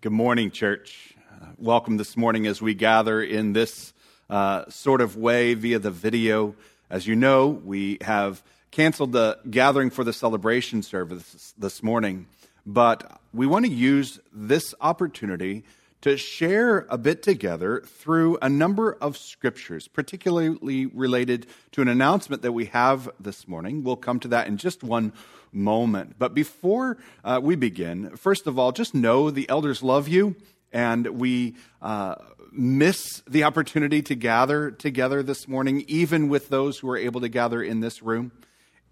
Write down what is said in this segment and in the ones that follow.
Good morning, church. Uh, welcome this morning as we gather in this uh, sort of way via the video. As you know, we have canceled the gathering for the celebration service this morning, but we want to use this opportunity to share a bit together through a number of scriptures, particularly related to an announcement that we have this morning. We'll come to that in just one moment. But before uh, we begin, first of all, just know the elders love you, and we uh, miss the opportunity to gather together this morning, even with those who are able to gather in this room.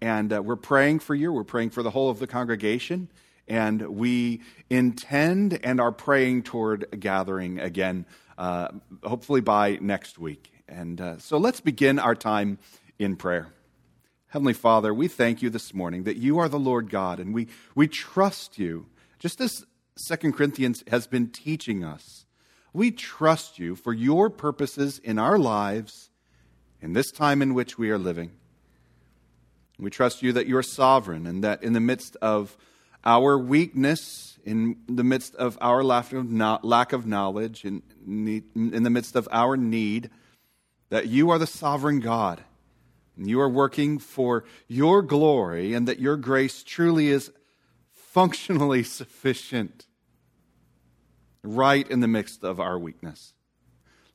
And uh, we're praying for you, we're praying for the whole of the congregation. And we intend and are praying toward gathering again, uh, hopefully by next week. And uh, so let's begin our time in prayer. Heavenly Father, we thank you this morning that you are the Lord God, and we, we trust you. Just as Second Corinthians has been teaching us, we trust you for your purposes in our lives in this time in which we are living. We trust you that you're sovereign and that in the midst of our weakness, in the midst of our lack of knowledge, in, in the midst of our need, that you are the sovereign God. You are working for your glory, and that your grace truly is functionally sufficient right in the midst of our weakness.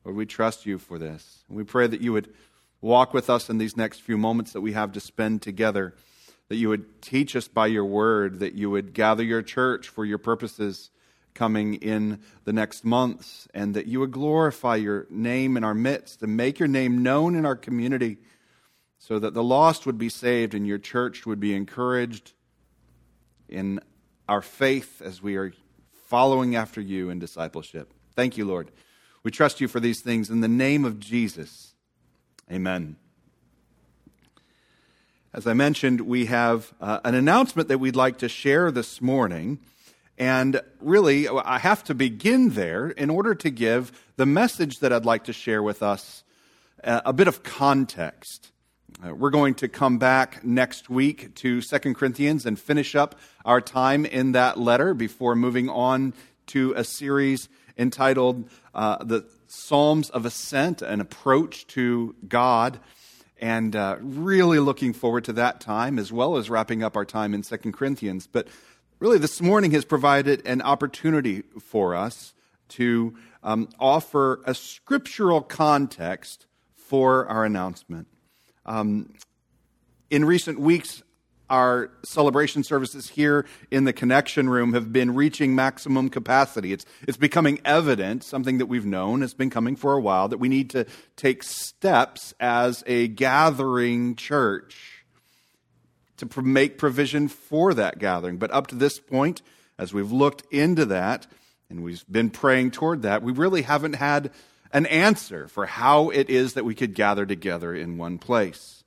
Lord, we trust you for this. And we pray that you would walk with us in these next few moments that we have to spend together that you would teach us by your word, that you would gather your church for your purposes coming in the next months, and that you would glorify your name in our midst and make your name known in our community so that the lost would be saved and your church would be encouraged in our faith as we are following after you in discipleship. Thank you, Lord. We trust you for these things in the name of Jesus. Amen. As I mentioned, we have uh, an announcement that we'd like to share this morning. And really, I have to begin there in order to give the message that I'd like to share with us uh, a bit of context. Uh, we're going to come back next week to 2 Corinthians and finish up our time in that letter before moving on to a series entitled uh, The Psalms of Ascent, an approach to God and uh, really looking forward to that time as well as wrapping up our time in Second Corinthians. But really, this morning has provided an opportunity for us to um, offer a scriptural context for our announcement. Um, in recent weeks, our celebration services here in the connection room have been reaching maximum capacity. It's, it's becoming evident, something that we've known has been coming for a while, that we need to take steps as a gathering church to make provision for that gathering. But up to this point, as we've looked into that and we've been praying toward that, we really haven't had an answer for how it is that we could gather together in one place.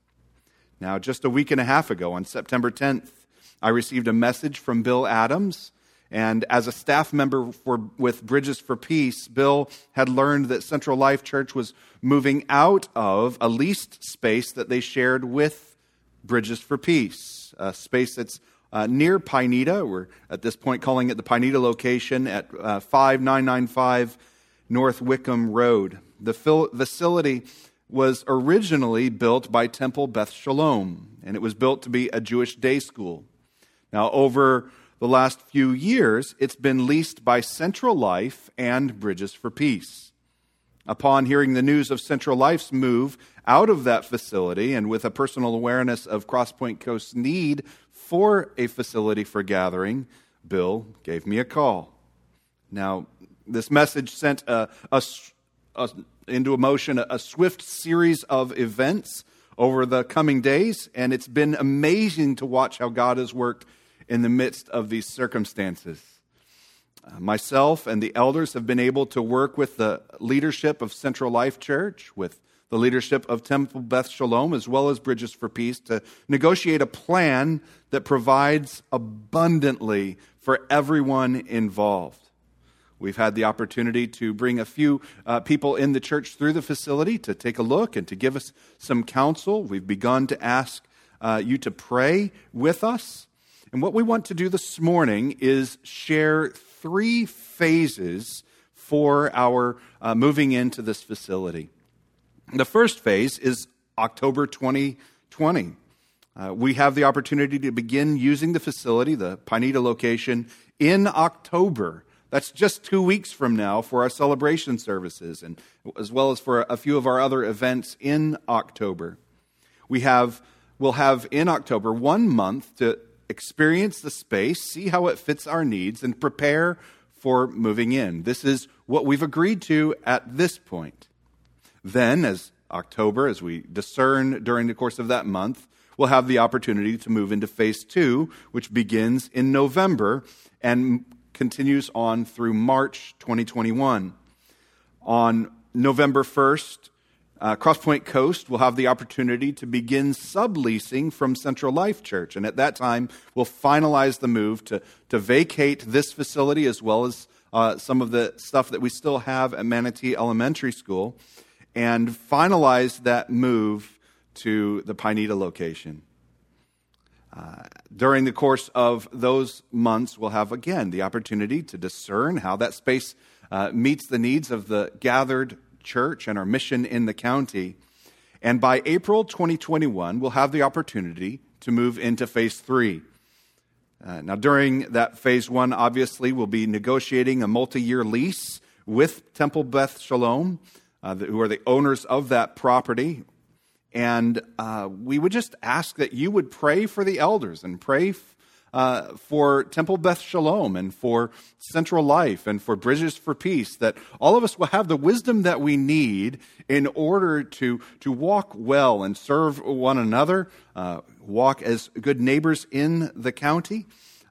Now, just a week and a half ago, on September 10th, I received a message from Bill Adams. And as a staff member for, with Bridges for Peace, Bill had learned that Central Life Church was moving out of a leased space that they shared with Bridges for Peace, a space that's uh, near Pineda. We're at this point calling it the Pineda location at uh, 5995 North Wickham Road. The facility was originally built by Temple Beth Shalom, and it was built to be a Jewish day school. Now, over the last few years, it's been leased by Central Life and Bridges for Peace. Upon hearing the news of Central Life's move out of that facility, and with a personal awareness of Crosspoint Coast's need for a facility for gathering, Bill gave me a call. Now, this message sent a, a, a into motion a, a swift series of events over the coming days, and it's been amazing to watch how God has worked in the midst of these circumstances. Uh, myself and the elders have been able to work with the leadership of Central Life Church, with the leadership of Temple Beth Shalom, as well as Bridges for Peace, to negotiate a plan that provides abundantly for everyone involved. We've had the opportunity to bring a few uh, people in the church through the facility to take a look and to give us some counsel. We've begun to ask uh, you to pray with us. And what we want to do this morning is share three phases for our uh, moving into this facility. The first phase is October 2020. Uh, we have the opportunity to begin using the facility, the Pineda location, in October. That's just two weeks from now for our celebration services, and as well as for a few of our other events in October. We have, we'll have in October one month to experience the space, see how it fits our needs, and prepare for moving in. This is what we've agreed to at this point. Then, as October, as we discern during the course of that month, we'll have the opportunity to move into phase two, which begins in November and continues on through March 2021. On November 1st, uh, Crosspoint Coast will have the opportunity to begin subleasing from Central Life Church. And at that time, we'll finalize the move to, to vacate this facility as well as uh, some of the stuff that we still have at Manatee Elementary School and finalize that move to the Pineda location. Uh, during the course of those months, we'll have again the opportunity to discern how that space uh, meets the needs of the gathered church and our mission in the county. And by April 2021, we'll have the opportunity to move into phase three. Uh, now, during that phase one, obviously, we'll be negotiating a multi year lease with Temple Beth Shalom, uh, who are the owners of that property. And uh, we would just ask that you would pray for the elders and pray f- uh, for Temple Beth Shalom and for Central Life and for Bridges for Peace, that all of us will have the wisdom that we need in order to, to walk well and serve one another, uh, walk as good neighbors in the county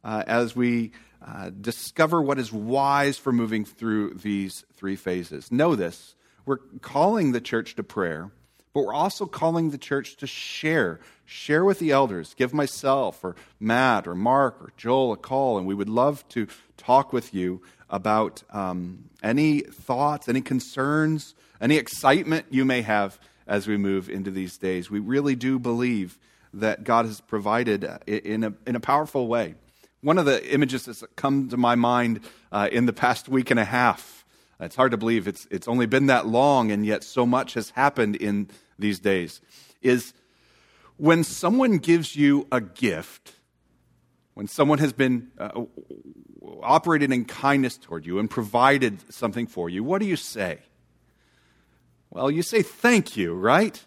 uh, as we uh, discover what is wise for moving through these three phases. Know this we're calling the church to prayer but we're also calling the church to share. Share with the elders. Give myself or Matt or Mark or Joel a call, and we would love to talk with you about um, any thoughts, any concerns, any excitement you may have as we move into these days. We really do believe that God has provided in a, in a powerful way. One of the images that's come to my mind uh, in the past week and a half, it's hard to believe it's, it's only been that long, and yet so much has happened in these days is when someone gives you a gift, when someone has been uh, operated in kindness toward you and provided something for you, what do you say? Well, you say thank you, right?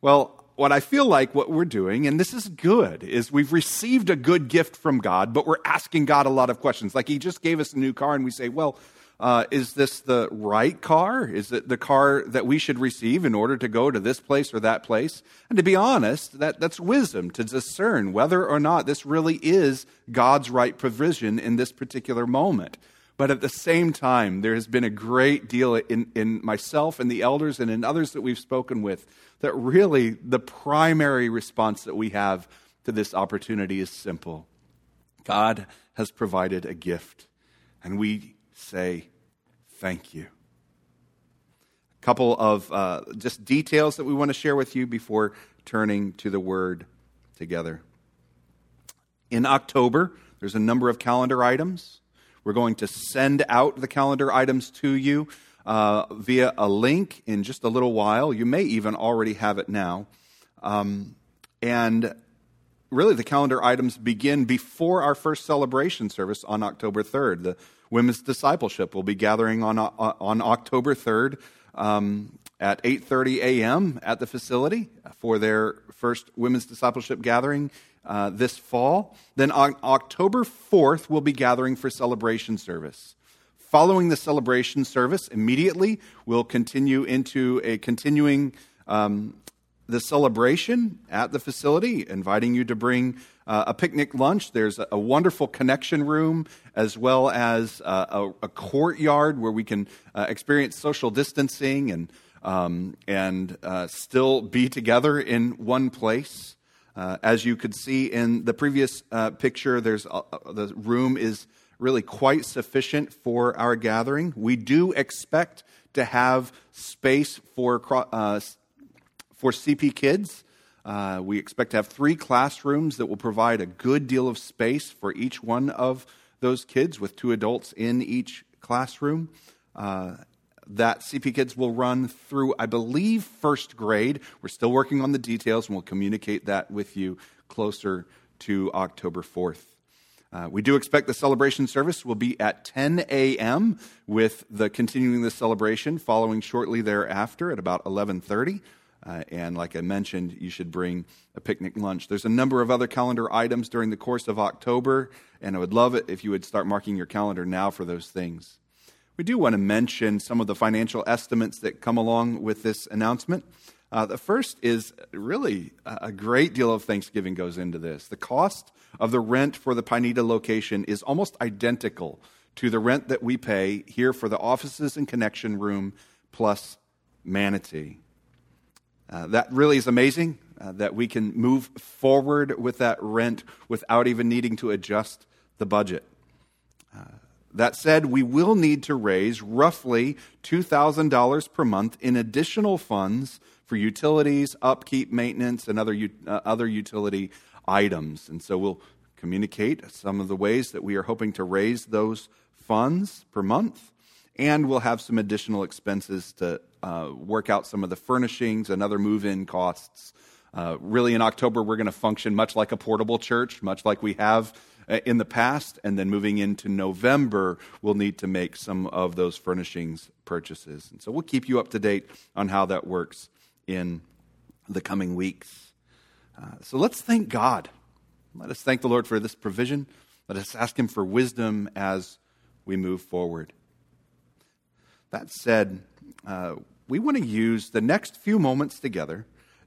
Well, what I feel like what we're doing, and this is good, is we've received a good gift from God, but we're asking God a lot of questions. Like He just gave us a new car, and we say, well, uh, is this the right car? Is it the car that we should receive in order to go to this place or that place? And to be honest, that, that's wisdom to discern whether or not this really is God's right provision in this particular moment. But at the same time, there has been a great deal in, in myself and the elders and in others that we've spoken with that really the primary response that we have to this opportunity is simple God has provided a gift, and we say thank you. A couple of uh, just details that we want to share with you before turning to the word together. In October, there's a number of calendar items. We're going to send out the calendar items to you uh, via a link in just a little while. You may even already have it now. Um, and really, the calendar items begin before our first celebration service on October 3rd. The women's discipleship will be gathering on, uh, on October 3rd um, at 8.30 a.m. at the facility for their first women's discipleship gathering uh, this fall. Then on October 4th, we'll be gathering for celebration service. Following the celebration service, immediately we'll continue into a continuing um, the celebration at the facility, inviting you to bring uh, a picnic lunch. There's a, wonderful connection room as well as uh, a, a, courtyard where we can uh, experience social distancing and, um, and uh, still be together in one place. Uh, as you could see in the previous uh, picture, there's the room is really quite sufficient for our gathering. We do expect to have space for for CP Kids. Uh, we expect to have three classrooms that will provide a good deal of space for each one of those kids with two adults in each classroom. Uh, that CP Kids will run through, I believe, first grade. We're still working on the details, and we'll communicate that with you closer to October 4th. Uh, we do expect the celebration service will be at 10 a.m. with the continuing the celebration following shortly thereafter at about 11:30. Uh, and like I mentioned, you should bring a picnic lunch. There's a number of other calendar items during the course of October, and I would love it if you would start marking your calendar now for those things. We do want to mention some of the financial estimates that come along with this announcement. Uh, the first is really a great deal of Thanksgiving goes into this. The cost of the rent for the Pineda location is almost identical to the rent that we pay here for the offices and connection room plus Manatee. Uh, that really is amazing uh, that we can move forward with that rent without even needing to adjust the budget. Uh, that said, we will need to raise roughly $2,000 per month in additional funds for utilities, upkeep, maintenance, and other, uh, other utility items. And so we'll communicate some of the ways that we are hoping to raise those funds per month. And we'll have some additional expenses to uh, work out some of the furnishings and other move in costs. Uh, really, in October, we're going to function much like a portable church, much like we have uh, in the past. And then moving into November, we'll need to make some of those furnishings purchases. And so we'll keep you up to date on how that works in the coming weeks. Uh, so let's thank God. Let us thank the Lord for this provision. Let us ask Him for wisdom as we move forward. That said, uh, we want to use the next few moments together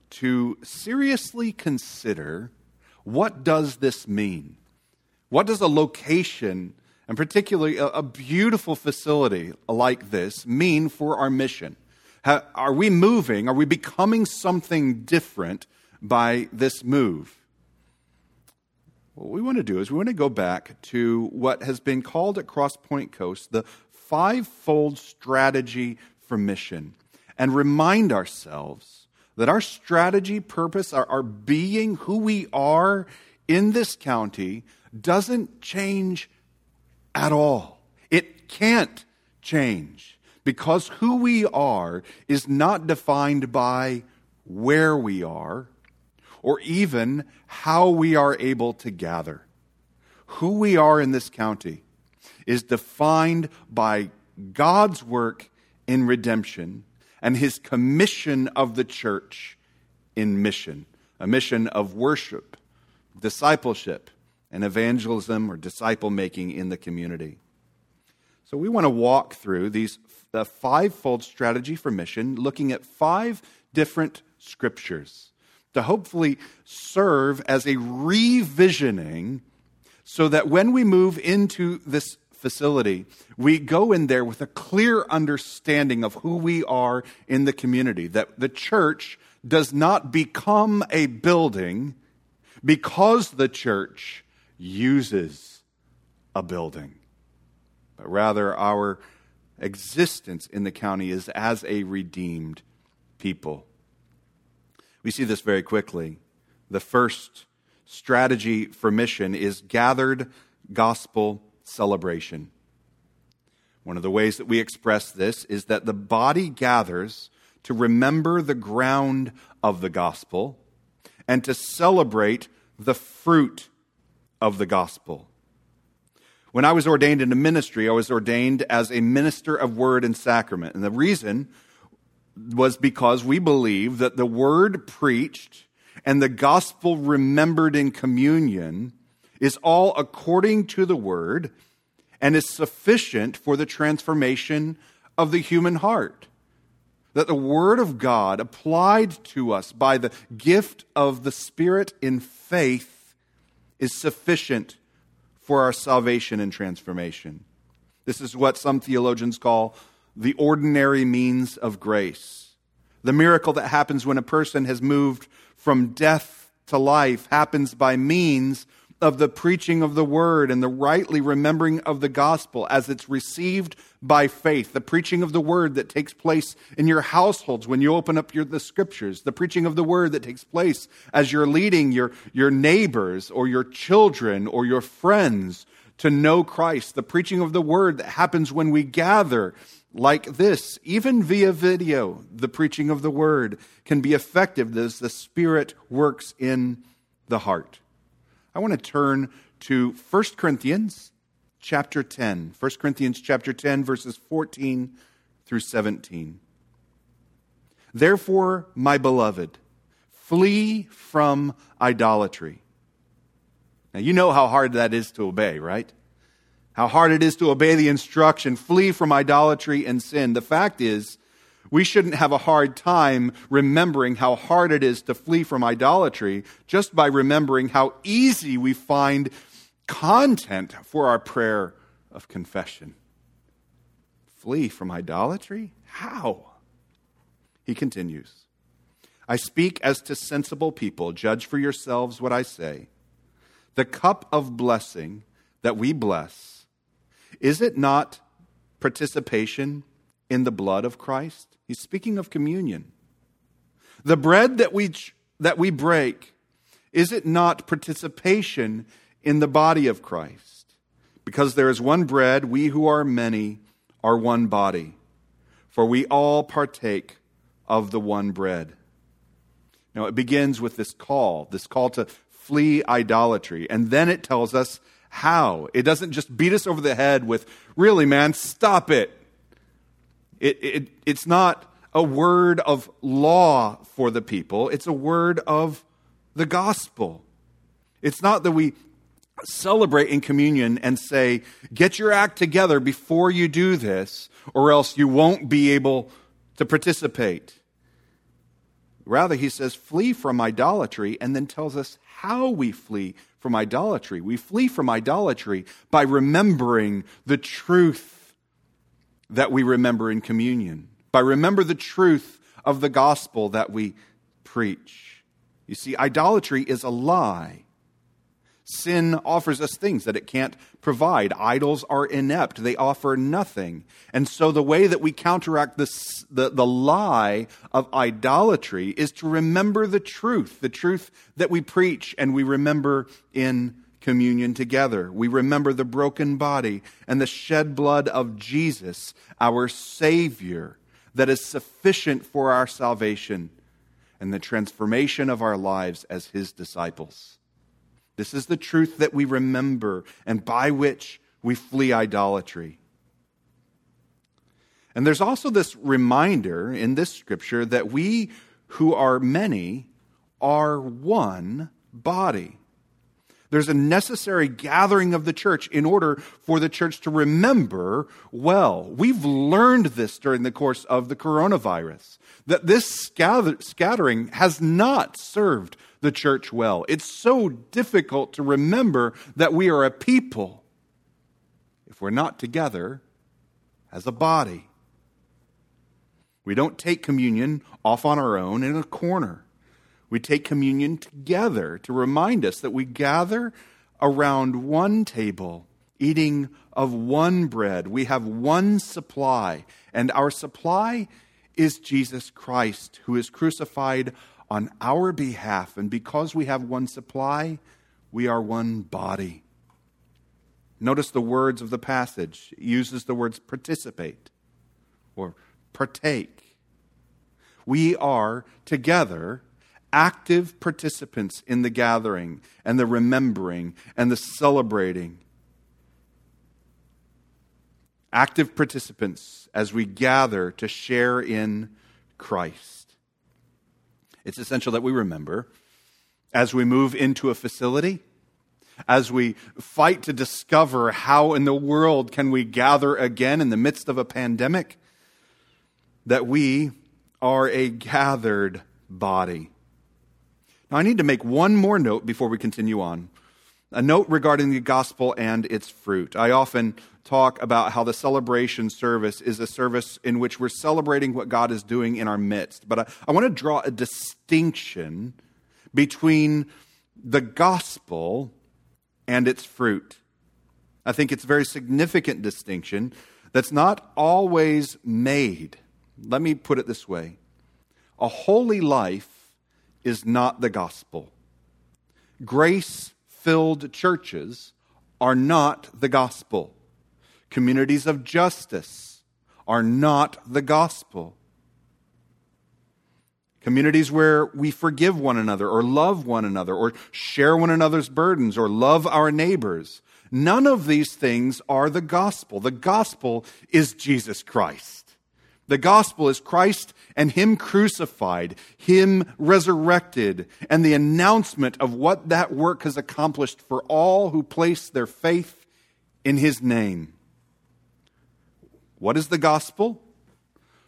to seriously consider what does this mean? What does a location, and particularly a, a beautiful facility like this, mean for our mission? are we moving? Are we becoming something different by this move? What we want to do is we want to go back to what has been called at Crosspoint Coast the fivefold strategy for mission and remind ourselves that our strategy, purpose, our, our being, who we are in this county doesn't change at all. It can't change because who we are is not defined by where we are or even how we are able to gather. Who we are in this county is defined by God's work in redemption and his commission of the church in mission, a mission of worship, discipleship, and evangelism or disciple making in the community. So we want to walk through these the fivefold strategy for mission, looking at five different scriptures to hopefully serve as a revisioning so that when we move into this facility, we go in there with a clear understanding of who we are in the community, that the church does not become a building because the church uses a building, but rather our existence in the county is as a redeemed people. We see this very quickly. The first strategy for mission is gathered gospel celebration. One of the ways that we express this is that the body gathers to remember the ground of the gospel and to celebrate the fruit of the gospel. When I was ordained into ministry, I was ordained as a minister of word and sacrament. And the reason was because we believe that the word preached and the gospel remembered in communion is all according to the word and is sufficient for the transformation of the human heart. That the word of God applied to us by the gift of the Spirit in faith is sufficient for our salvation and transformation. This is what some theologians call the ordinary means of grace. The miracle that happens when a person has moved from death to life happens by means of the preaching of the word and the rightly remembering of the gospel as it's received by faith. The preaching of the word that takes place in your households when you open up your, the scriptures. The preaching of the word that takes place as you're leading your, your neighbors or your children or your friends to know Christ, the preaching of the word that happens when we gather like this, even via video, the preaching of the word can be effective as the Spirit works in the heart. I want to turn to 1 Corinthians chapter 10. 1 Corinthians chapter 10, verses 14 through 17. Therefore, my beloved, flee from idolatry. Now, you know how hard that is to obey, right? How hard it is to obey the instruction flee from idolatry and sin. The fact is, we shouldn't have a hard time remembering how hard it is to flee from idolatry just by remembering how easy we find content for our prayer of confession. Flee from idolatry? How? He continues I speak as to sensible people. Judge for yourselves what I say. The cup of blessing that we bless is it not participation in the blood of Christ? He's speaking of communion. The bread that we, that we break, is it not participation in the body of Christ? Because there is one bread, we who are many are one body, for we all partake of the one bread. Now it begins with this call, this call to flee idolatry, and then it tells us how. It doesn't just beat us over the head with, really, man, stop it. It, it it's not a word of law for the people, it's a word of the gospel. It's not that we celebrate in communion and say, get your act together before you do this, or else you won't be able to participate. Rather, he says, flee from idolatry, and then tells us how we flee from idolatry. We flee from idolatry by remembering the truth that we remember in communion, by remember the truth of the gospel that we preach. You see, idolatry is a lie. Sin offers us things that it can't provide. Idols are inept, they offer nothing. And so, the way that we counteract this, the, the lie of idolatry is to remember the truth, the truth that we preach and we remember in communion together. We remember the broken body and the shed blood of Jesus, our Savior, that is sufficient for our salvation and the transformation of our lives as His disciples. This is the truth that we remember and by which we flee idolatry. And there's also this reminder in this scripture that we who are many are one body. There's a necessary gathering of the church in order for the church to remember well. We've learned this during the course of the coronavirus that this scattering has not served the church well. It's so difficult to remember that we are a people if we're not together as a body. We don't take communion off on our own in a corner. We take communion together to remind us that we gather around one table, eating of one bread. We have one supply, and our supply is Jesus Christ, who is crucified on our behalf. And because we have one supply, we are one body. Notice the words of the passage. It uses the words participate or partake. We are together active participants in the gathering and the remembering and the celebrating. Active participants as we gather to share in Christ. It's essential that we remember as we move into a facility, as we fight to discover how in the world can we gather again in the midst of a pandemic, that we are a gathered body. Now, I need to make one more note before we continue on. A note regarding the gospel and its fruit. I often talk about how the celebration service is a service in which we're celebrating what God is doing in our midst. But I, I want to draw a distinction between the gospel and its fruit. I think it's a very significant distinction that's not always made. Let me put it this way a holy life is not the gospel. Grace filled churches are not the gospel. Communities of justice are not the gospel. Communities where we forgive one another or love one another or share one another's burdens or love our neighbors. None of these things are the gospel. The gospel is Jesus Christ. The gospel is Christ and Him crucified, Him resurrected, and the announcement of what that work has accomplished for all who place their faith in His name. What is the gospel?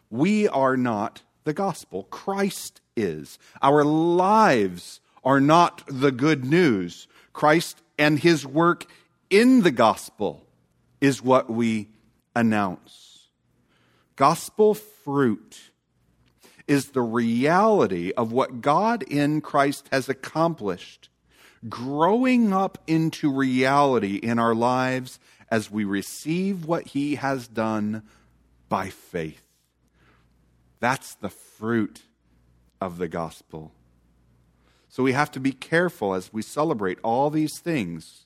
We are not the gospel. Christ is. Our lives are not the good news. Christ and his work in the gospel is what we announce. Gospel fruit is the reality of what God in Christ has accomplished, growing up into reality in our lives as we receive what he has done by faith. That's the fruit of the gospel. So we have to be careful as we celebrate all these things.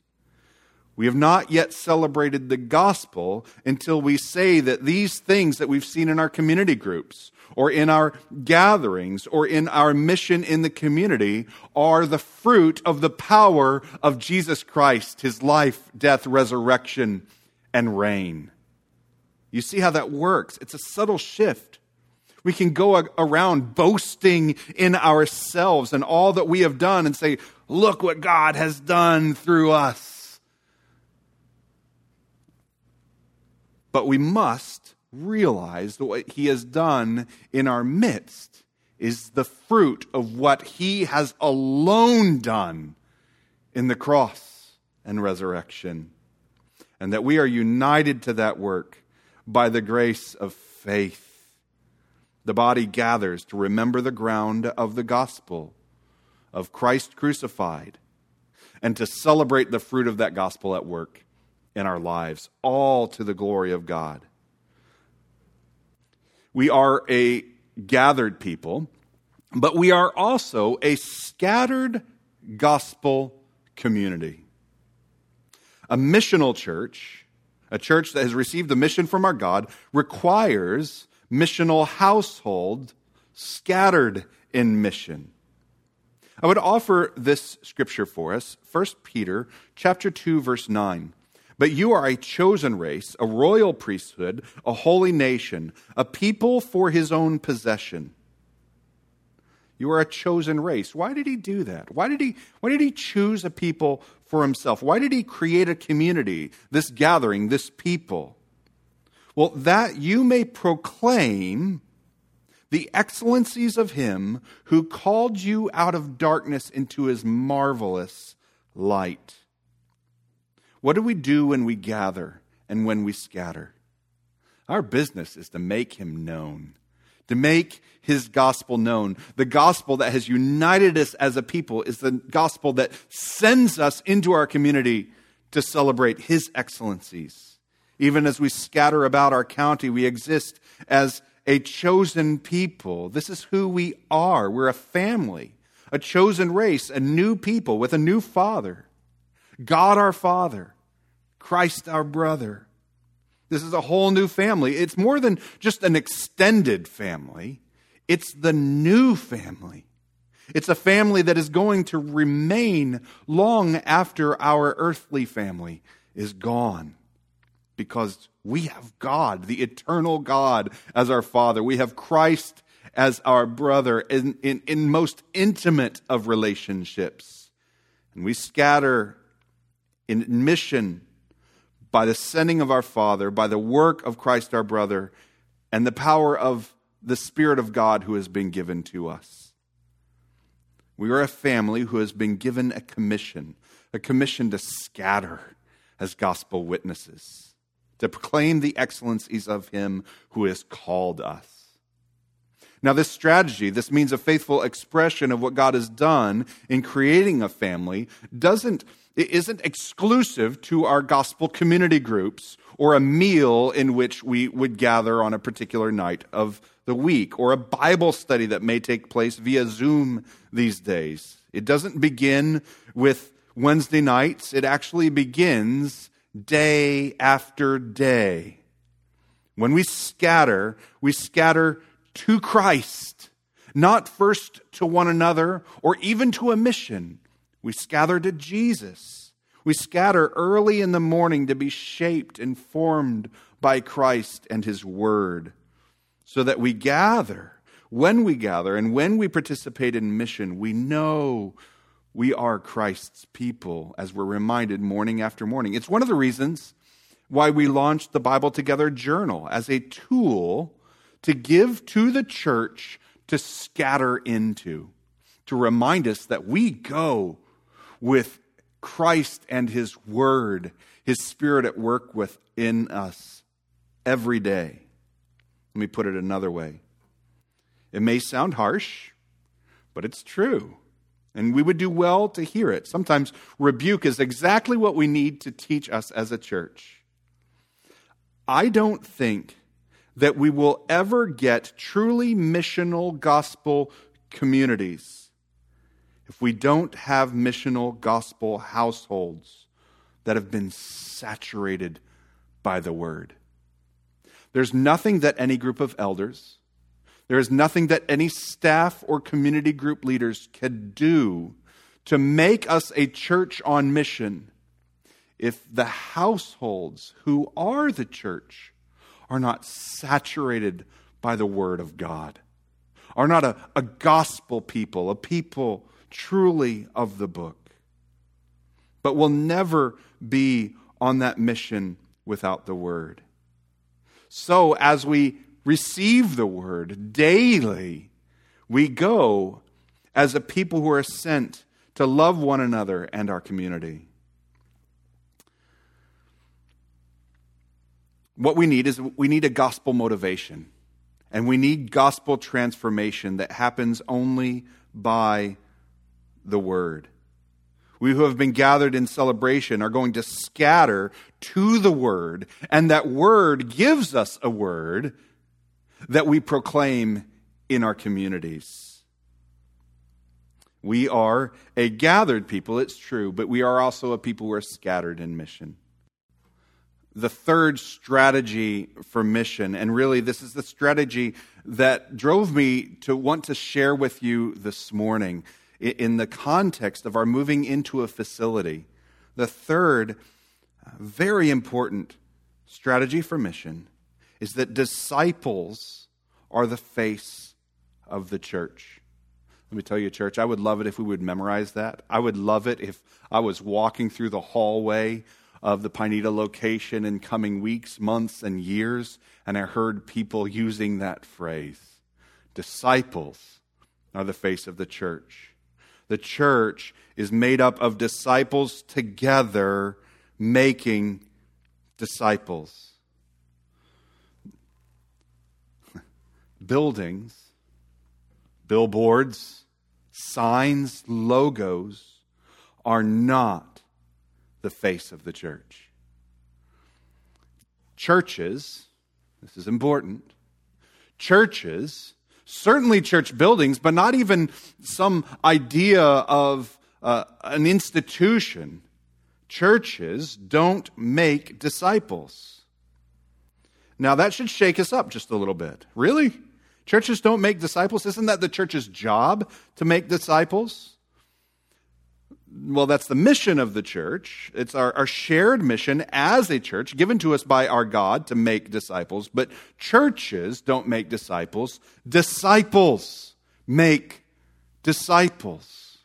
We have not yet celebrated the gospel until we say that these things that we've seen in our community groups or in our gatherings or in our mission in the community are the fruit of the power of Jesus Christ, his life, death, resurrection, and reign. You see how that works? It's a subtle shift. We can go around boasting in ourselves and all that we have done and say, Look what God has done through us. But we must realize that what He has done in our midst is the fruit of what He has alone done in the cross and resurrection. And that we are united to that work by the grace of faith the body gathers to remember the ground of the gospel of Christ crucified and to celebrate the fruit of that gospel at work in our lives, all to the glory of God. We are a gathered people, but we are also a scattered gospel community. A missional church, a church that has received the mission from our God, requires missional household scattered in mission. I would offer this scripture for us, 1 Peter chapter 2 verse 9. But you are a chosen race, a royal priesthood, a holy nation, a people for his own possession. You are a chosen race. Why did he do that? Why did he, why did he choose a people for himself? Why did he create a community, this gathering, this people? Well, that you may proclaim the excellencies of him who called you out of darkness into his marvelous light. What do we do when we gather and when we scatter? Our business is to make him known, to make his gospel known. The gospel that has united us as a people is the gospel that sends us into our community to celebrate his excellencies. Even as we scatter about our county, we exist as a chosen people. This is who we are. We're a family, a chosen race, a new people with a new Father. God our Father, Christ our brother. This is a whole new family. It's more than just an extended family, it's the new family. It's a family that is going to remain long after our earthly family is gone because we have God, the eternal God, as our Father. We have Christ as our brother in, in, in most intimate of relationships. And we scatter in mission by the sending of our Father, by the work of Christ our brother, and the power of the Spirit of God who has been given to us. We are a family who has been given a commission, a commission to scatter as gospel witnesses to proclaim the excellencies of him who has called us. Now, this strategy, this means a faithful expression of what God has done in creating a family, doesn't, it isn't exclusive to our gospel community groups or a meal in which we would gather on a particular night of the week or a Bible study that may take place via Zoom these days. It doesn't begin with Wednesday nights, it actually begins day after day. When we scatter, we scatter to Christ, not first to one another or even to a mission. We scatter to Jesus. We scatter early in the morning to be shaped and formed by Christ and His Word, so that we gather. When we gather and when we participate in mission, we know we are Christ's people, as we're reminded morning after morning. It's one of the reasons why we launched the Bible Together Journal as a tool to give to the church to scatter into, to remind us that we go with Christ and His Word, His Spirit at work within us every day. Let me put it another way. It may sound harsh, but it's true. And we would do well to hear it. Sometimes rebuke is exactly what we need to teach us as a church. I don't think that we will ever get truly missional gospel communities if we don't have missional gospel households that have been saturated by the word. There's nothing that any group of elders, there is nothing that any staff or community group leaders can do to make us a church on mission if the households who are the church are not saturated by the Word of God, are not a, a gospel people, a people truly of the book. But will never be on that mission without the Word. So, as we receive the Word daily, we go as a people who are sent to love one another and our community. What we need is we need a gospel motivation. And we need gospel transformation that happens only by the word. We who have been gathered in celebration are going to scatter to the word, and that word gives us a word that we proclaim in our communities. We are a gathered people, it's true, but we are also a people who are scattered in mission. The third strategy for mission, and really this is the strategy that drove me to want to share with you this morning in the context of our moving into a facility. The third, very important strategy for mission is that disciples are the face of the church. Let me tell you, church, I would love it if we would memorize that. I would love it if I was walking through the hallway of the Pineda location in coming weeks, months, and years, and I heard people using that phrase. Disciples are the face of the church. The church is made up of disciples together making disciples. Buildings, billboards, signs, logos are not the face of the church. Churches, this is important, churches certainly church buildings, but not even some idea of uh, an institution. Churches don't make disciples. Now, that should shake us up just a little bit. Really? Churches don't make disciples? Isn't that the church's job to make disciples? Well, that's the mission of the church. It's our, our shared mission as a church given to us by our God to make disciples. But churches don't make disciples, disciples make disciples.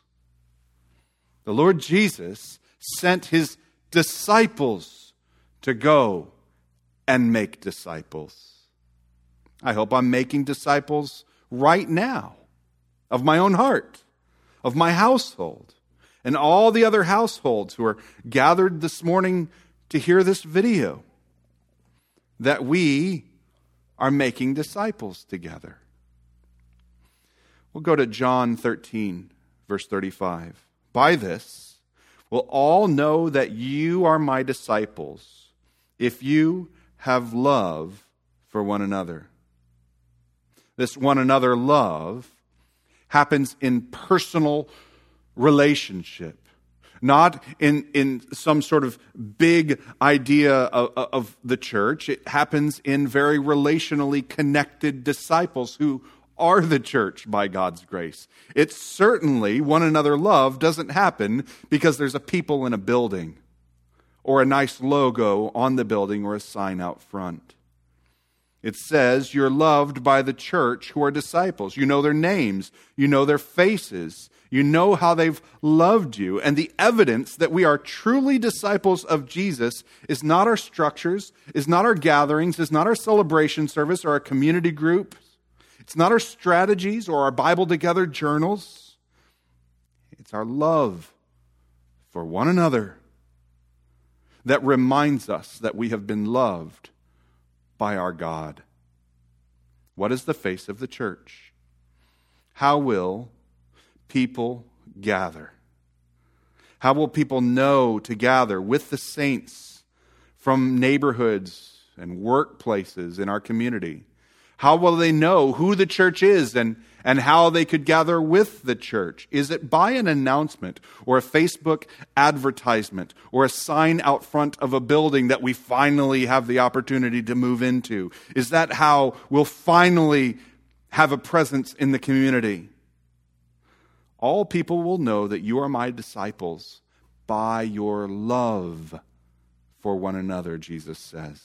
The Lord Jesus sent his disciples to go and make disciples. I hope I'm making disciples right now of my own heart, of my household and all the other households who are gathered this morning to hear this video that we are making disciples together. We'll go to John 13, verse 35. By this will all know that you are my disciples if you have love for one another. This one another love happens in personal relationship. not in, in some sort of big idea of, of the church. It happens in very relationally connected disciples who are the church by God's grace. It's certainly one another love doesn't happen because there's a people in a building or a nice logo on the building or a sign out front. It says you're loved by the church who are disciples. You know their names, you know their faces, you know how they've loved you. And the evidence that we are truly disciples of Jesus is not our structures, is not our gatherings, is not our celebration service or our community group. It's not our strategies or our Bible together journals. It's our love for one another that reminds us that we have been loved by our God. What is the face of the church? How will people gather? How will people know to gather with the saints from neighborhoods and workplaces in our community? How will they know who the church is and, and how they could gather with the church? Is it by an announcement or a Facebook advertisement or a sign out front of a building that we finally have the opportunity to move into? Is that how we'll finally have a presence in the community? All people will know that you are my disciples by your love for one another, Jesus says.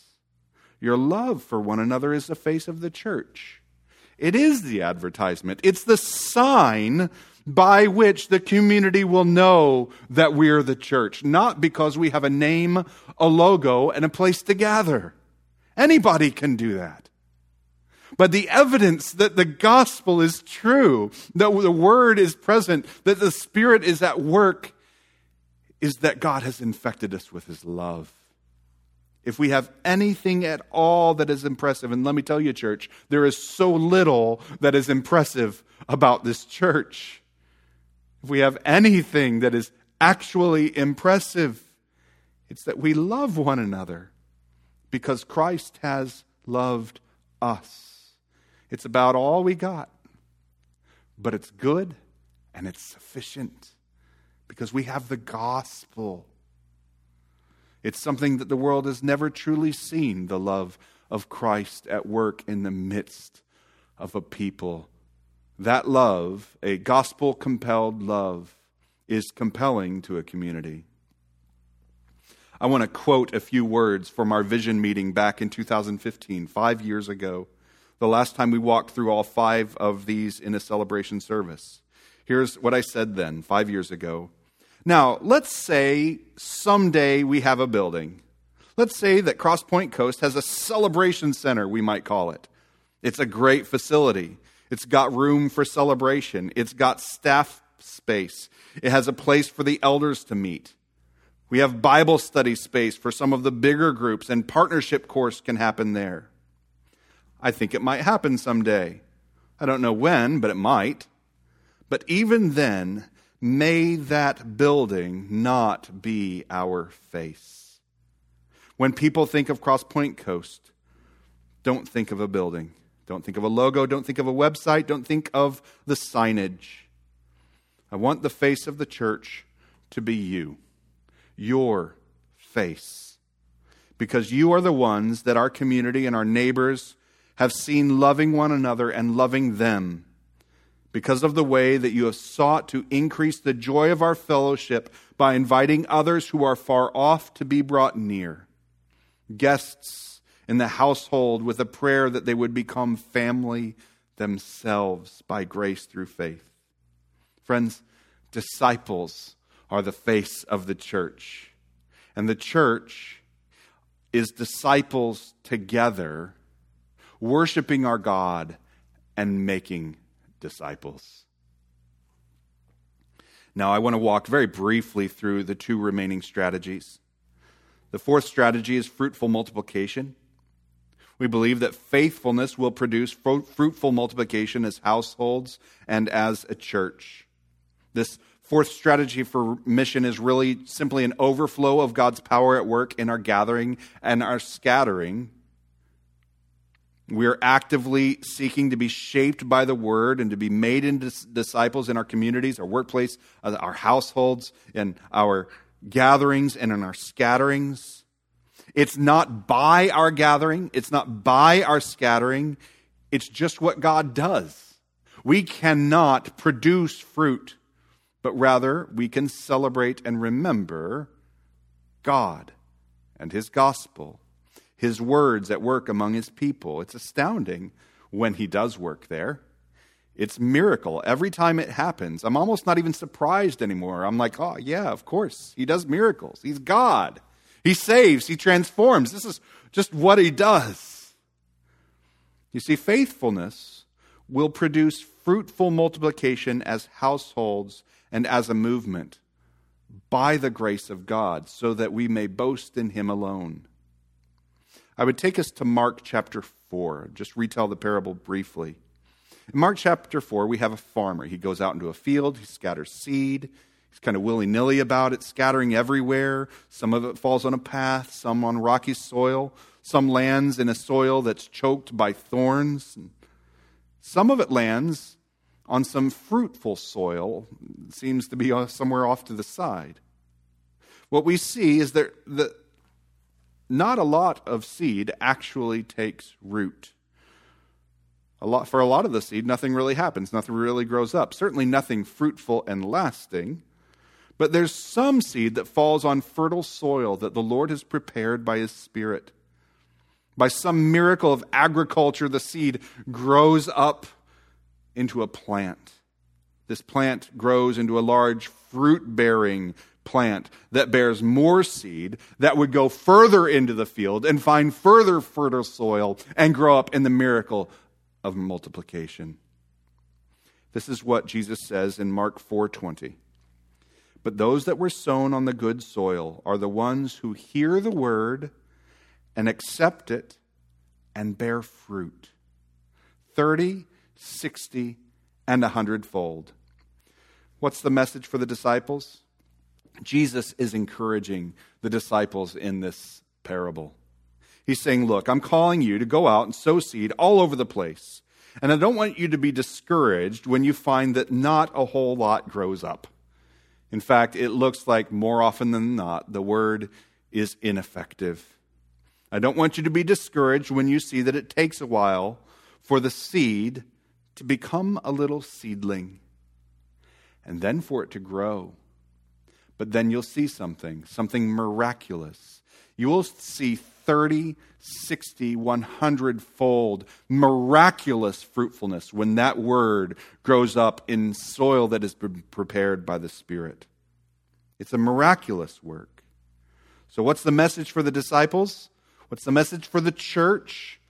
Your love for one another is the face of the church. It is the advertisement, it's the sign by which the community will know that we're the church, not because we have a name, a logo, and a place to gather. Anybody can do that. But the evidence that the gospel is true, that the word is present, that the spirit is at work, is that God has infected us with his love if we have anything at all that is impressive, and let me tell you, church, there is so little that is impressive about this church. If we have anything that is actually impressive, it's that we love one another because Christ has loved us. It's about all we got, but it's good and it's sufficient because we have the gospel. It's something that the world has never truly seen the love of Christ at work in the midst of a people. That love, a gospel compelled love, is compelling to a community. I want to quote a few words from our vision meeting back in 2015, five years ago, the last time we walked through all five of these in a celebration service. Here's what I said then, five years ago. Now, let's say someday we have a building. Let's say that Crosspoint Coast has a celebration center, we might call it. It's a great facility. It's got room for celebration. It's got staff space. It has a place for the elders to meet. We have Bible study space for some of the bigger groups, and partnership course can happen there. I think it might happen someday. I don't know when, but it might. But even then, may that building not be our face. When people think of Crosspoint Coast, don't think of a building. Don't think of a logo. Don't think of a website. Don't think of the signage. I want the face of the church to be you, your face. Because you are the ones that our community and our neighbors have seen loving one another and loving them because of the way that you have sought to increase the joy of our fellowship by inviting others who are far off to be brought near. Guests in the household with a prayer that they would become family themselves by grace through faith. Friends, disciples are the face of the church. And the church is disciples together, worshiping our God and making disciples. Now, I want to walk very briefly through the two remaining strategies. The fourth strategy is fruitful multiplication. We believe that faithfulness will produce fruitful multiplication as households and as a church. This fourth strategy for mission is really simply an overflow of God's power at work in our gathering and our scattering We're actively seeking to be shaped by the word and to be made into disciples in our communities, our workplace, uh, our households, in our gatherings and in our scatterings. It's not by our gathering, it's not by our scattering, it's just what God does. We cannot produce fruit, but rather we can celebrate and remember God and His gospel his words at work among his people. It's astounding when he does work there. It's miracle every time it happens. I'm almost not even surprised anymore. I'm like, oh, yeah, of course. He does miracles. He's God. He saves, he transforms. This is just what he does. You see, faithfulness will produce fruitful multiplication as households and as a movement by the grace of God, so that we may boast in him alone. I would take us to Mark chapter 4, just retell the parable briefly. In Mark chapter 4, we have a farmer. He goes out into a field, he scatters seed. He's kind of willy nilly about it, scattering everywhere. Some of it falls on a path, some on rocky soil, some lands in a soil that's choked by thorns. Some of it lands on some fruitful soil, it seems to be uh, somewhere off to the side. What we see is that the, not a lot of seed actually takes root. A lot, for a lot of the seed, nothing really happens, nothing really grows up. Certainly nothing fruitful and lasting. But there's some seed that falls on fertile soil that the Lord has prepared by His Spirit. By some miracle of agriculture, the seed grows up into a plant. This plant grows into a large fruit bearing plant that bears more seed that would go further into the field and find further fertile soil and grow up in the miracle of multiplication. This is what Jesus says in Mark 4:20. But those that were sown on the good soil are the ones who hear the word and accept it and bear fruit. 30, 60, and a hundredfold. What's the message for the disciples? Jesus is encouraging the disciples in this parable. He's saying, Look, I'm calling you to go out and sow seed all over the place. And I don't want you to be discouraged when you find that not a whole lot grows up. In fact, it looks like more often than not, the word is ineffective. I don't want you to be discouraged when you see that it takes a while for the seed to become a little seedling and then for it to grow but then you'll see something, something miraculous. You will see 30, 60, 100 fold miraculous fruitfulness when that word grows up in soil that has been prepared by the Spirit. It's a miraculous work. So, what's the message for the disciples? What's the message for the church?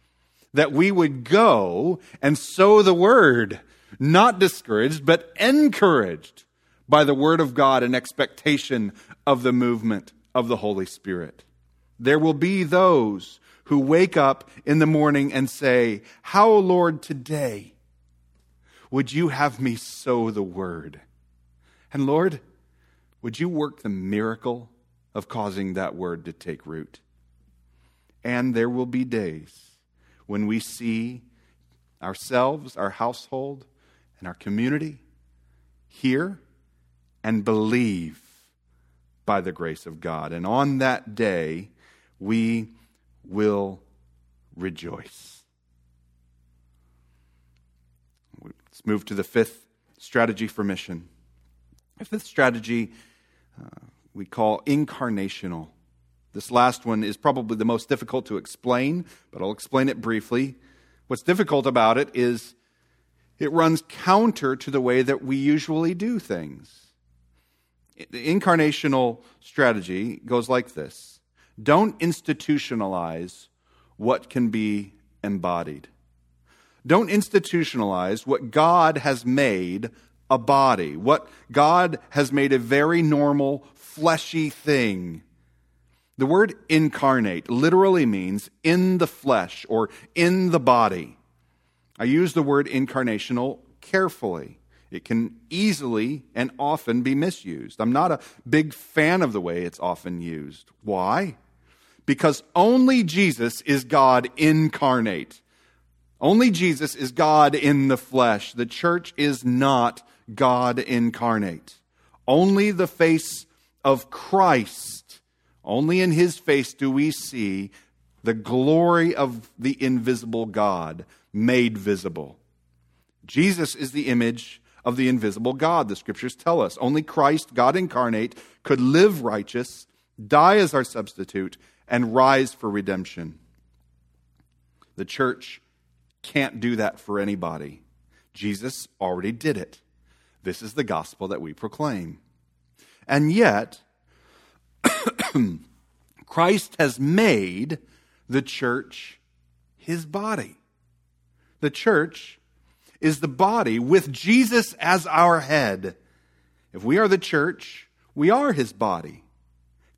That we would go and sow the word, not discouraged, but encouraged by the Word of God and expectation of the movement of the Holy Spirit. There will be those who wake up in the morning and say, How, Lord, today would you have me sow the Word? And Lord, would you work the miracle of causing that Word to take root? And there will be days when we see ourselves, our household, and our community here and believe by the grace of God. And on that day, we will rejoice. Let's move to the fifth strategy for mission. The fifth strategy uh, we call incarnational. This last one is probably the most difficult to explain, but I'll explain it briefly. What's difficult about it is it runs counter to the way that we usually do things. The incarnational strategy goes like this Don't institutionalize what can be embodied. Don't institutionalize what God has made a body, what God has made a very normal, fleshy thing. The word incarnate literally means in the flesh or in the body. I use the word incarnational carefully. It can easily and often be misused. I'm not a big fan of the way it's often used. Why? Because only Jesus is God incarnate. Only Jesus is God in the flesh. The church is not God incarnate. Only the face of Christ, only in his face do we see the glory of the invisible God made visible. Jesus is the image of the invisible God, the scriptures tell us. Only Christ, God incarnate, could live righteous, die as our substitute, and rise for redemption. The church can't do that for anybody. Jesus already did it. This is the gospel that we proclaim. And yet, Christ has made the church his body. The church is the body with Jesus as our head. If we are the church, we are his body.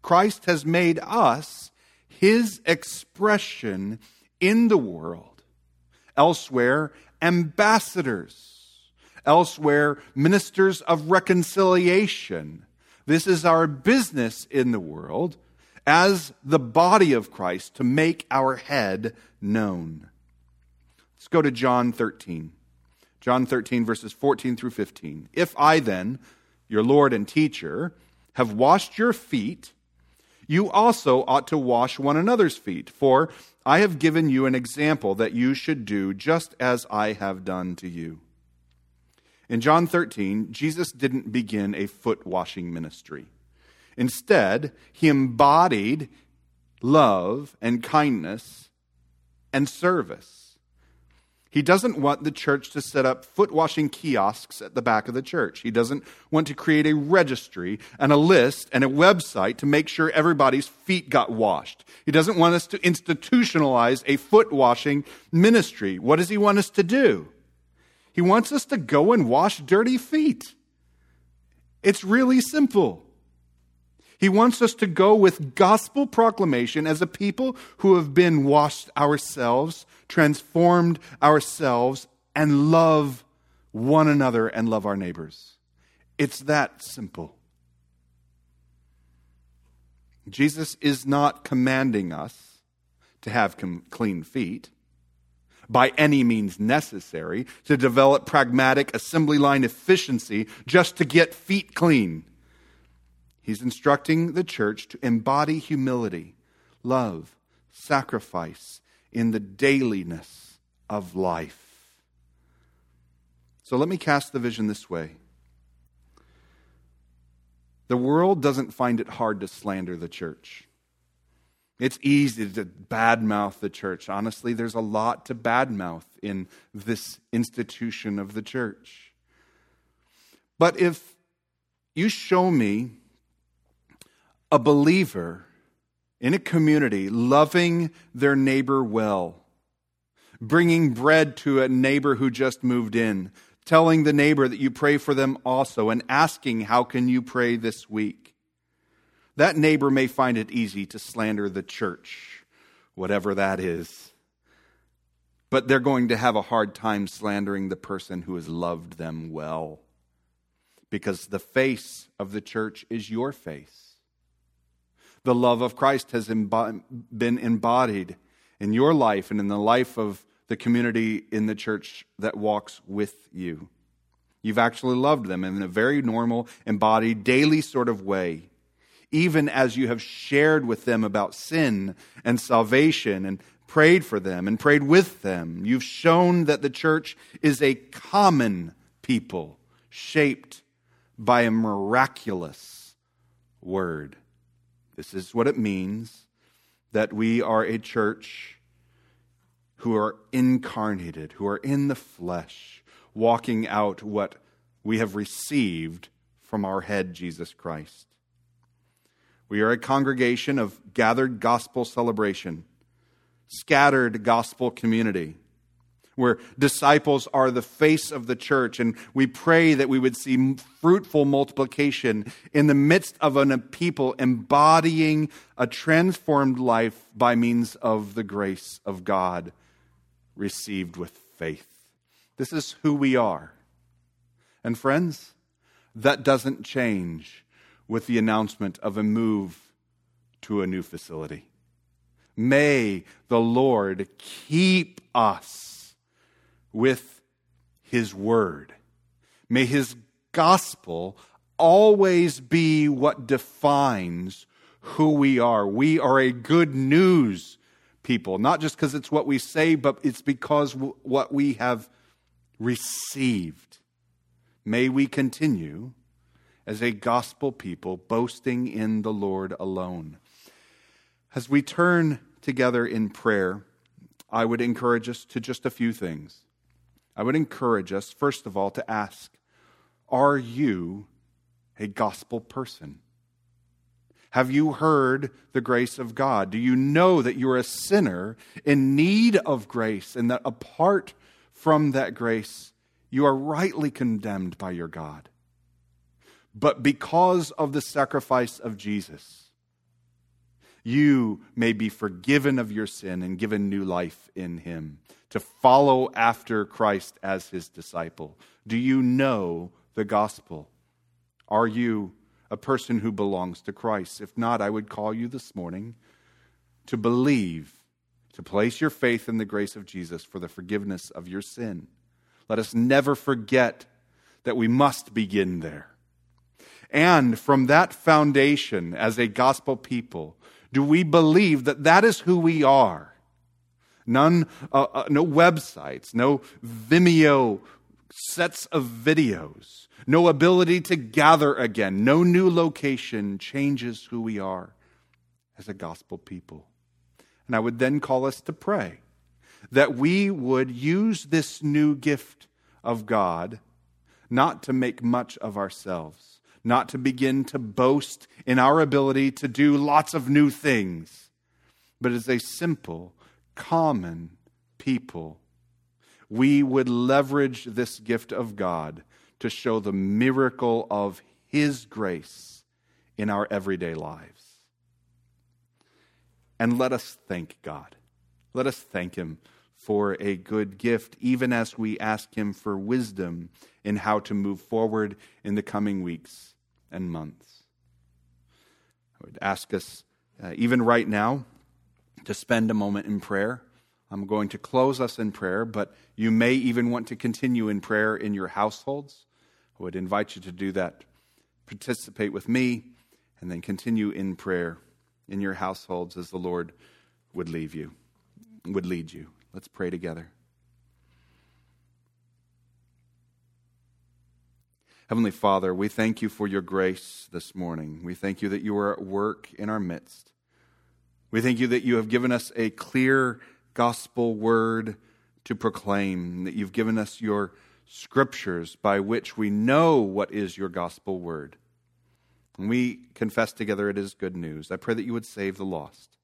Christ has made us his expression in the world. Elsewhere, ambassadors. Elsewhere, ministers of reconciliation. This is our business in the world as the body of Christ to make our head known. Let's go to John 13. John 13, verses 14 through 15. If I then, your Lord and teacher, have washed your feet, you also ought to wash one another's feet. For I have given you an example that you should do just as I have done to you. In John 13, Jesus didn't begin a foot washing ministry. Instead, he embodied love and kindness and service. He doesn't want the church to set up foot washing kiosks at the back of the church. He doesn't want to create a registry and a list and a website to make sure everybody's feet got washed. He doesn't want us to institutionalize a foot washing ministry. What does he want us to do? He wants us to go and wash dirty feet. It's really simple. He wants us to go with gospel proclamation as a people who have been washed ourselves, transformed ourselves, and love one another and love our neighbors. It's that simple. Jesus is not commanding us to have clean feet by any means necessary, to develop pragmatic assembly line efficiency just to get feet clean. He's instructing the church to embody humility, love, sacrifice in the dailiness of life. So let me cast the vision this way. The world doesn't find it hard to slander the church. It's easy to badmouth the church. Honestly, there's a lot to badmouth in this institution of the church. But if you show me a believer in a community loving their neighbor well, bringing bread to a neighbor who just moved in, telling the neighbor that you pray for them also, and asking, How can you pray this week? That neighbor may find it easy to slander the church, whatever that is. But they're going to have a hard time slandering the person who has loved them well. Because the face of the church is your face the love of Christ has been embodied in your life and in the life of the community in the church that walks with you. You've actually loved them in a very normal, embodied, daily sort of way, even as you have shared with them about sin and salvation and prayed for them and prayed with them. You've shown that the church is a common people shaped by a miraculous word. This is what it means that we are a church who are incarnated, who are in the flesh, walking out what we have received from our head, Jesus Christ. We are a congregation of gathered gospel celebration, scattered gospel community where disciples are the face of the church. And we pray that we would see fruitful multiplication in the midst of a people embodying a transformed life by means of the grace of God received with faith. This is who we are. And friends, that doesn't change with the announcement of a move to a new facility. May the Lord keep us with His Word. May His gospel always be what defines who we are. We are a good news people, not just because it's what we say, but it's because what we have received. May we continue as a gospel people, boasting in the Lord alone. As we turn together in prayer, I would encourage us to just a few things. I would encourage us, first of all, to ask Are you a gospel person? Have you heard the grace of God? Do you know that you're a sinner in need of grace and that apart from that grace, you are rightly condemned by your God? But because of the sacrifice of Jesus, you may be forgiven of your sin and given new life in Him to follow after Christ as His disciple. Do you know the gospel? Are you a person who belongs to Christ? If not, I would call you this morning to believe, to place your faith in the grace of Jesus for the forgiveness of your sin. Let us never forget that we must begin there. And from that foundation, as a gospel people, do we believe that that is who we are? None, uh, uh, no websites, no Vimeo sets of videos no ability to gather again, no new location changes who we are as a gospel people. And I would then call us to pray that we would use this new gift of God not to make much of ourselves, not to begin to boast in our ability to do lots of new things, but as a simple, common people, we would leverage this gift of God to show the miracle of His grace in our everyday lives. And let us thank God. Let us thank Him for a good gift, even as we ask Him for wisdom in how to move forward in the coming weeks and months. I would ask us, uh, even right now, to spend a moment in prayer. I'm going to close us in prayer, but you may even want to continue in prayer in your households. I would invite you to do that. Participate with me and then continue in prayer in your households as the Lord would leave you, would lead you. Let's pray together. Heavenly Father, we thank you for your grace this morning. We thank you that you are at work in our midst. We thank you that you have given us a clear gospel word to proclaim, that you've given us your scriptures by which we know what is your gospel word. And we confess together it is good news. I pray that you would save the lost.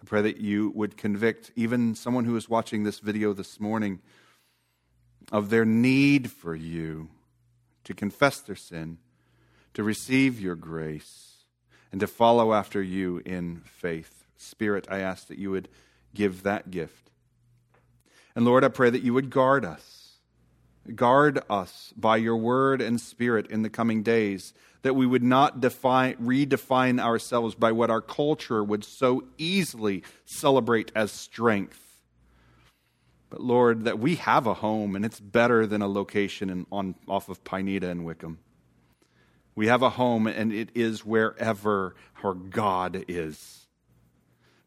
I pray that you would convict even someone who is watching this video this morning of their need for you to confess their sin, to receive your grace, and to follow after you in faith. Spirit, I ask that you would give that gift. And Lord, I pray that you would guard us Guard us by your word and spirit in the coming days, that we would not define, redefine ourselves by what our culture would so easily celebrate as strength. But Lord, that we have a home and it's better than a location in, on, off of Pineda and Wickham. We have a home and it is wherever our God is.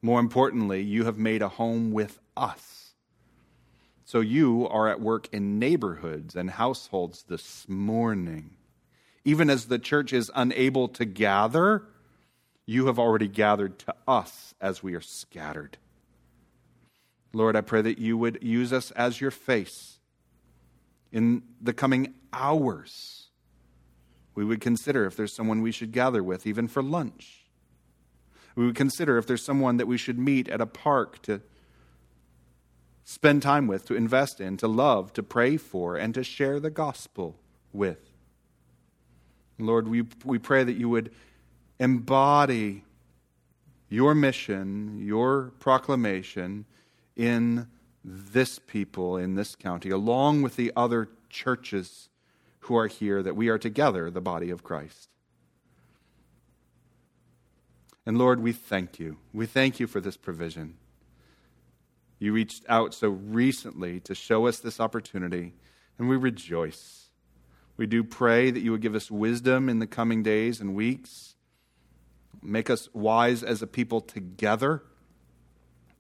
More importantly, you have made a home with us. So you are at work in neighborhoods and households this morning. Even as the church is unable to gather, you have already gathered to us as we are scattered. Lord, I pray that you would use us as your face in the coming hours. We would consider if there's someone we should gather with, even for lunch. We would consider if there's someone that we should meet at a park to spend time with, to invest in, to love, to pray for, and to share the gospel with. Lord, we, we pray that you would embody your mission, your proclamation in this people, in this county, along with the other churches who are here, that we are together the body of Christ. And Lord, we thank you. We thank you for this provision. You reached out so recently to show us this opportunity, and we rejoice. We do pray that you would give us wisdom in the coming days and weeks, make us wise as a people together,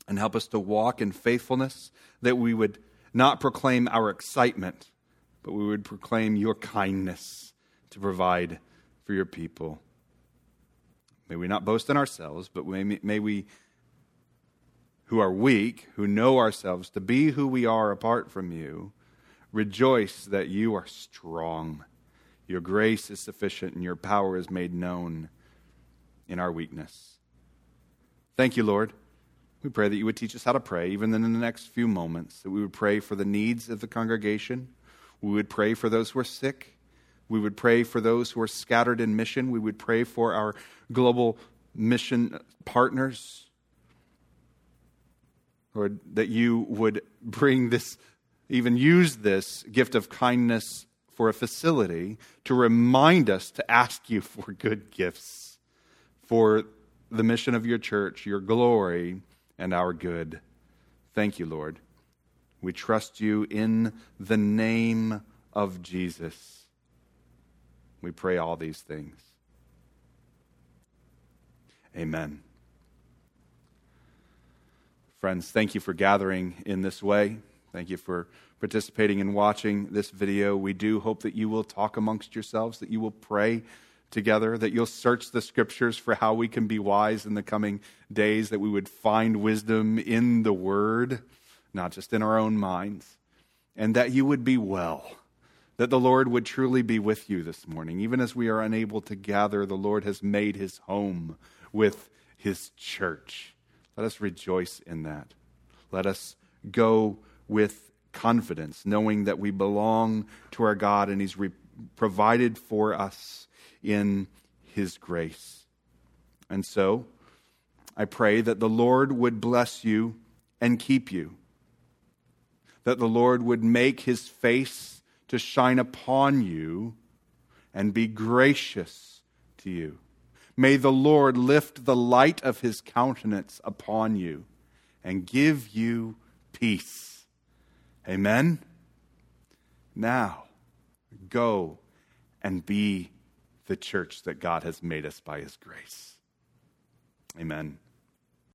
and help us to walk in faithfulness, that we would not proclaim our excitement, but we would proclaim your kindness to provide for your people. May we not boast in ourselves, but may, may we, who are weak, who know ourselves to be who we are apart from you, rejoice that you are strong. Your grace is sufficient and your power is made known in our weakness. Thank you, Lord. We pray that you would teach us how to pray, even in the next few moments, that we would pray for the needs of the congregation. We would pray for those who are sick. We would pray for those who are scattered in mission. We would pray for our global mission partners. Lord, that you would bring this, even use this gift of kindness for a facility to remind us to ask you for good gifts, for the mission of your church, your glory, and our good. Thank you, Lord. We trust you in the name of Jesus. We pray all these things. Amen. Friends, thank you for gathering in this way. Thank you for participating and watching this video. We do hope that you will talk amongst yourselves, that you will pray together, that you'll search the scriptures for how we can be wise in the coming days, that we would find wisdom in the word, not just in our own minds, and that you would be well that the Lord would truly be with you this morning. Even as we are unable to gather, the Lord has made his home with his church. Let us rejoice in that. Let us go with confidence, knowing that we belong to our God and he's re- provided for us in his grace. And so, I pray that the Lord would bless you and keep you, that the Lord would make his face to shine upon you and be gracious to you. May the Lord lift the light of his countenance upon you and give you peace. Amen. Now, go and be the church that God has made us by his grace. Amen.